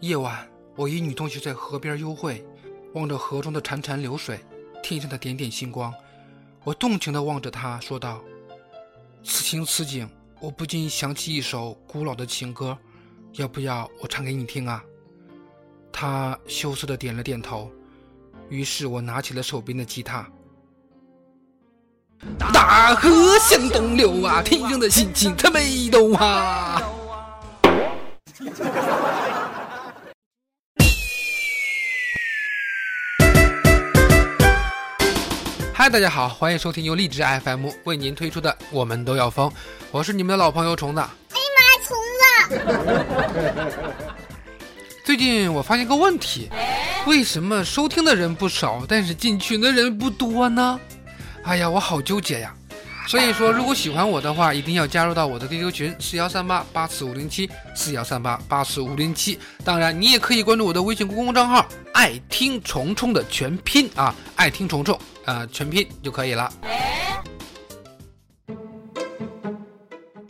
夜晚，我与女同学在河边幽会，望着河中的潺潺流水，天上的点点星光，我动情地望着她，说道：“此情此景，我不禁想起一首古老的情歌，要不要我唱给你听啊？”她羞涩地点了点头。于是我拿起了手边的吉他。大河向东流啊，天上的星星它没动啊。嗨，大家好，欢迎收听由荔枝 FM 为您推出的《我们都要疯》，我是你们的老朋友虫子。哎呀妈，虫子！最近我发现个问题，为什么收听的人不少，但是进群的人不多呢？哎呀，我好纠结呀！所以说，如果喜欢我的话，一定要加入到我的 QQ 群四幺三八八四五零七四幺三八八四五零七。当然，你也可以关注我的微信公共账号“爱听虫虫”的全拼啊，“爱听虫虫”啊，全拼就可以了。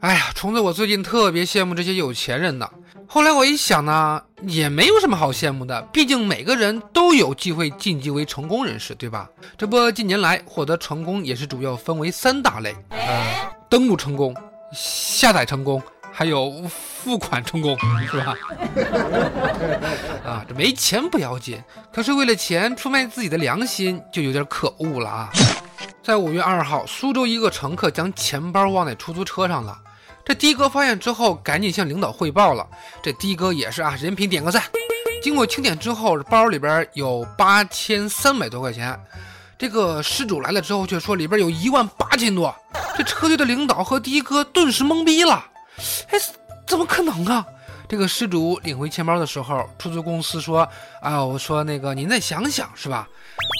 哎呀，虫子，我最近特别羡慕这些有钱人呢。后来我一想呢，也没有什么好羡慕的，毕竟每个人都有机会晋级为成功人士，对吧？这不，近年来获得成功也是主要分为三大类：呃，登录成功、下载成功，还有付款成功，是吧？啊，这没钱不要紧，可是为了钱出卖自己的良心，就有点可恶了啊！在五月二号，苏州一个乘客将钱包忘在出租车上了。这的哥发现之后，赶紧向领导汇报了。这的哥也是啊，人品点个赞。经过清点之后，包里边有八千三百多块钱。这个失主来了之后，却说里边有一万八千多。这车队的领导和的哥顿时懵逼了。哎，怎么可能啊？这个失主领回钱包的时候，出租公司说：“啊，我说那个您再想想，是吧？”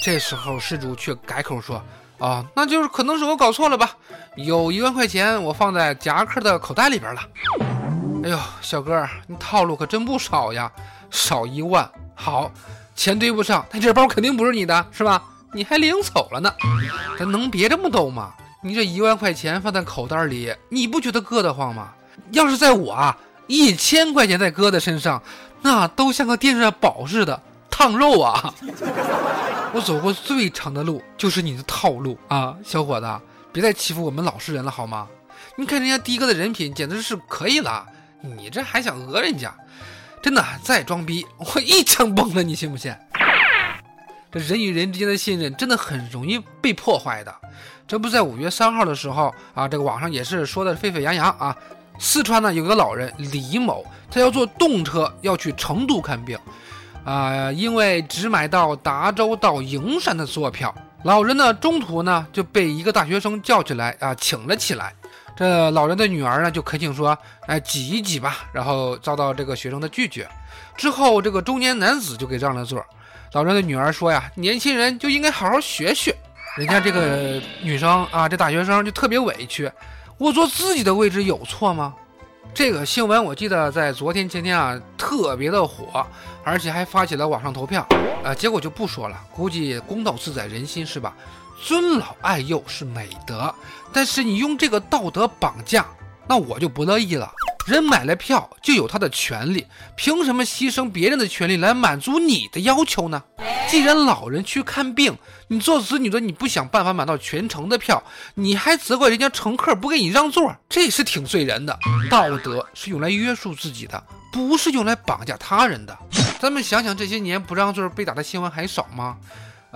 这时候失主却改口说。哦，那就是可能是我搞错了吧？有一万块钱我放在夹克的口袋里边了。哎呦，小哥，你套路可真不少呀！少一万，好，钱对不上，但这包肯定不是你的，是吧？你还领走了呢？咱能别这么逗吗？你这一万块钱放在口袋里，你不觉得硌得慌吗？要是在我啊，一千块钱在哥的身上，那都像个电热宝似的烫肉啊！我走过最长的路就是你的套路啊，小伙子，别再欺负我们老实人了好吗？你看人家的哥的人品简直是可以了，你这还想讹人家？真的，再装逼我一枪崩了你信不信？这人与人之间的信任真的很容易被破坏的。这不在五月三号的时候啊，这个网上也是说的沸沸扬扬啊。四川呢有个老人李某，他要坐动车要去成都看病。啊，因为只买到达州到营山的坐票，老人呢中途呢就被一个大学生叫起来啊，请了起来。这老人的女儿呢就恳请说，哎，挤一挤吧，然后遭到这个学生的拒绝。之后这个中年男子就给让了座。老人的女儿说呀，年轻人就应该好好学学。人家这个女生啊，这大学生就特别委屈，我坐自己的位置有错吗？这个新闻我记得在昨天前天啊特别的火，而且还发起了网上投票，啊，结果就不说了，估计公道自在人心是吧？尊老爱幼是美德，但是你用这个道德绑架，那我就不乐意了。人买了票就有他的权利，凭什么牺牲别人的权利来满足你的要求呢？既然老人去看病，你做子女的你不想办法买到全程的票，你还责怪人家乘客不给你让座，这是挺罪人的。道德是用来约束自己的，不是用来绑架他人的。咱们想想这些年不让座被打的新闻还少吗？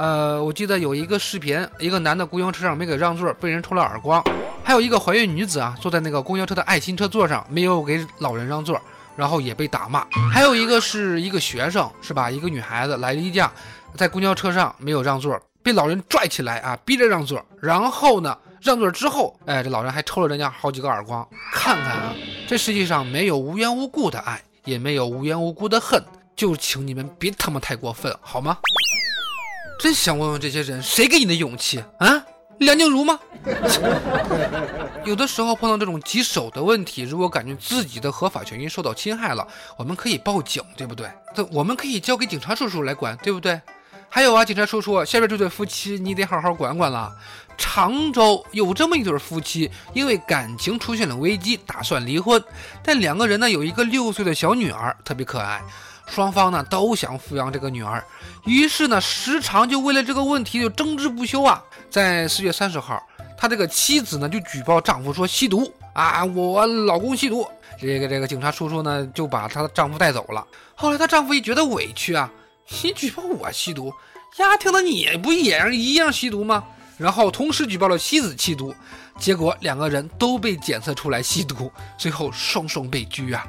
呃，我记得有一个视频，一个男的公交车上没给让座，被人抽了耳光；还有一个怀孕女子啊，坐在那个公交车的爱心车座上，没有给老人让座，然后也被打骂；还有一个是一个学生，是吧？一个女孩子来例假，在公交车上没有让座，被老人拽起来啊，逼着让座，然后呢，让座之后，哎，这老人还抽了人家好几个耳光。看看啊，这世界上没有无缘无故的爱，也没有无缘无故的恨，就请你们别他妈太过分，好吗？真想问问这些人，谁给你的勇气啊？梁静茹吗？有的时候碰到这种棘手的问题，如果感觉自己的合法权益受到侵害了，我们可以报警，对不对？这我们可以交给警察叔叔来管，对不对？还有啊，警察叔叔，下边这对夫妻你得好好管管了。常州有这么一对夫妻，因为感情出现了危机，打算离婚，但两个人呢有一个六岁的小女儿，特别可爱。双方呢都想抚养这个女儿，于是呢时常就为了这个问题就争执不休啊。在四月三十号，他这个妻子呢就举报丈夫说吸毒啊，我老公吸毒。这个这个警察叔叔呢就把她的丈夫带走了。后来她丈夫一觉得委屈啊，你举报我吸毒，丫听的你不也一样吸毒吗？然后同时举报了妻子吸毒，结果两个人都被检测出来吸毒，最后双双被拘啊！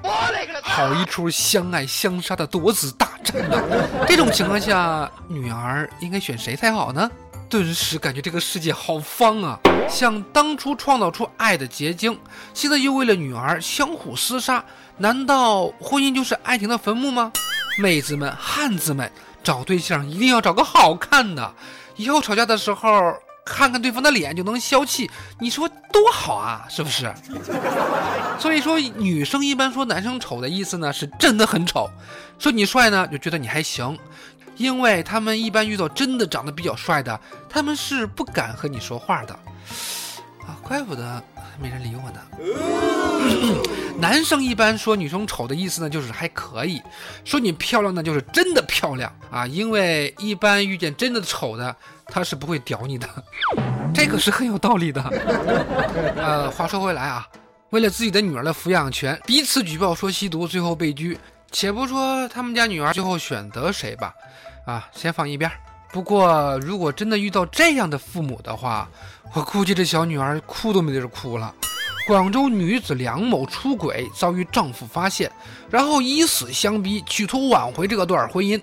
好一出相爱相杀的夺子大战啊！这种情况下，女儿应该选谁才好呢？顿时感觉这个世界好方啊！想当初创造出爱的结晶，现在又为了女儿相互厮杀，难道婚姻就是爱情的坟墓吗？妹子们、汉子们，找对象一定要找个好看的，以后吵架的时候。看看对方的脸就能消气，你说多好啊，是不是？所以说，女生一般说男生丑的意思呢，是真的很丑；说你帅呢，就觉得你还行，因为他们一般遇到真的长得比较帅的，他们是不敢和你说话的。啊，怪不得没人理我呢。男生一般说女生丑的意思呢，就是还可以；说你漂亮呢，就是真的漂亮啊。因为一般遇见真的丑的，他是不会屌你的。这个是很有道理的。呃，话说回来啊，为了自己的女儿的抚养权，彼此举报说吸毒，最后被拘。且不说他们家女儿最后选择谁吧，啊，先放一边。不过，如果真的遇到这样的父母的话，我估计这小女儿哭都没地儿哭了。广州女子梁某出轨遭遇丈夫发现，然后以死相逼，企图挽回这个段婚姻。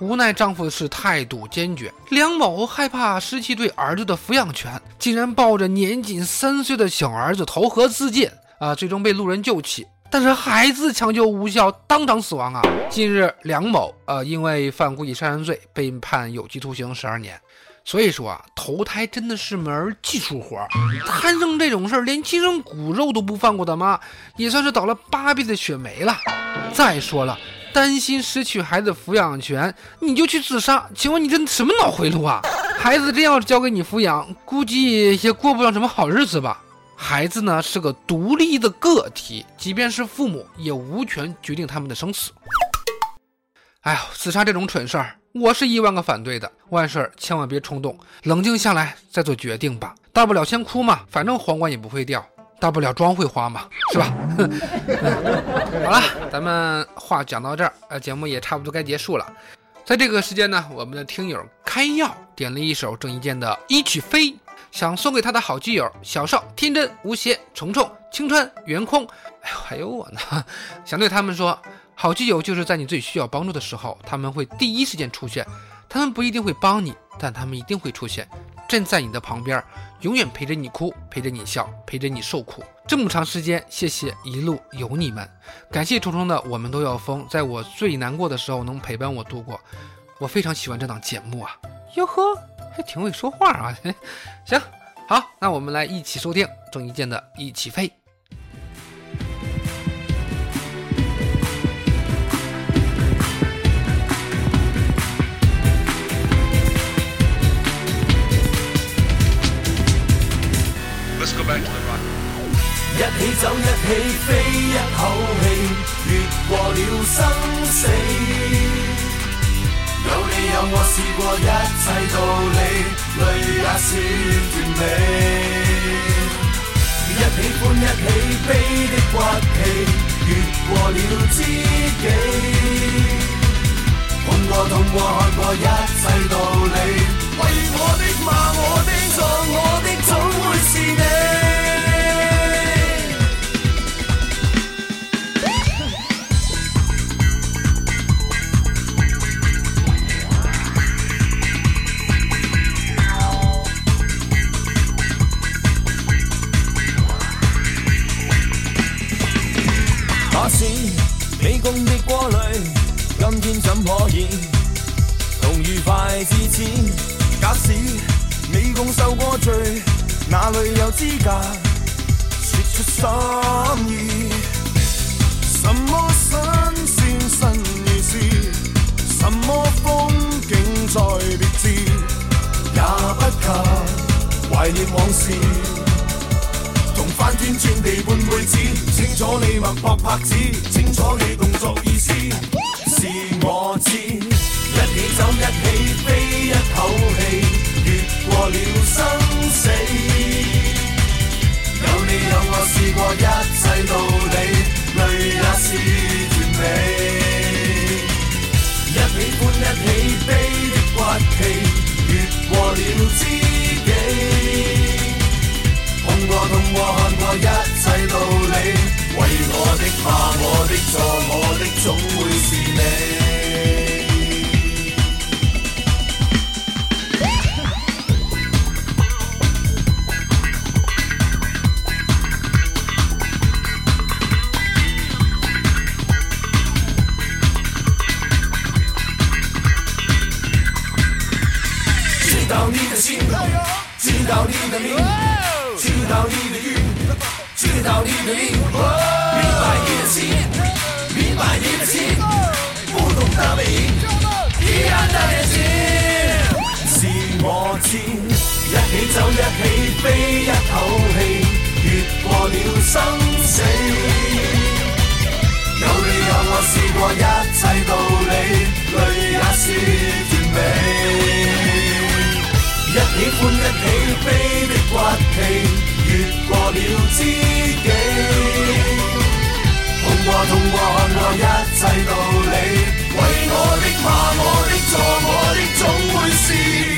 无奈丈夫是态度坚决，梁某害怕失去对儿子的抚养权，竟然抱着年仅三岁的小儿子投河自尽。啊，最终被路人救起。但是孩子抢救无效，当场死亡啊！近日，梁某呃因为犯故意杀人罪被判有期徒刑十二年。所以说啊，投胎真的是门技术活儿。摊生这种事儿，连亲生骨肉都不放过的妈，也算是倒了八辈子血霉了。再说了，担心失去孩子抚养权，你就去自杀？请问你这什么脑回路啊？孩子真要是交给你抚养，估计也过不上什么好日子吧。孩子呢是个独立的个体，即便是父母也无权决定他们的生死。哎呦，自杀这种蠢事儿，我是一万个反对的。万事儿千万别冲动，冷静下来再做决定吧。大不了先哭嘛，反正皇冠也不会掉；大不了妆会花嘛，是吧？好了，咱们话讲到这儿，呃，节目也差不多该结束了。在这个时间呢，我们的听友开药点了一首郑伊健的《一曲飞》。想送给他的好基友小少、天真无邪、虫虫、青川、圆空，哎呦，还有我呢。想对他们说，好基友就是在你最需要帮助的时候，他们会第一时间出现。他们不一定会帮你，但他们一定会出现，站在你的旁边，永远陪着你哭，陪着你笑，陪着你受苦。这么长时间，谢谢一路有你们，感谢虫虫的我们都要疯，在我最难过的时候能陪伴我度过。我非常喜欢这档节目啊，哟呵。还挺会说话啊！行，好，那我们来一起收听郑伊健的《一起飞》。Let's go back to the rock。一起走，一起飞，一口氣，越過了生死。有你有我试过一切道理，泪也是甜美。一起欢一起悲的骨氣，越过了知己。碰过痛过看过一切道理，为我的骂我怎可以同愉快至此。假使你共受过罪，哪里有资格说出心意？什么新鲜新意思？什么风景再别致，也不及怀念往事。同翻天转地半辈子，清楚你脉搏拍子，清楚你动作意思。是我知，一起走，一起飛，一口氣，越過了生死。有你有我，試過一切道理，累也是甜美。一起欢一起悲的骨氣，越過了知己。碰過痛過看過一切道理，為我的怕我的錯我的總會是你。知道你的命，知道你的运，知道你的灵，明白你的心，明白你的心，不懂的背影，一样的眼睛。是我知，一起走，一起飞，一口气，越过了生死。有你有我，试过一欢一起飞的骨气越过了知己。痛过痛过看过一切道理为我的怕我的错我的总会是。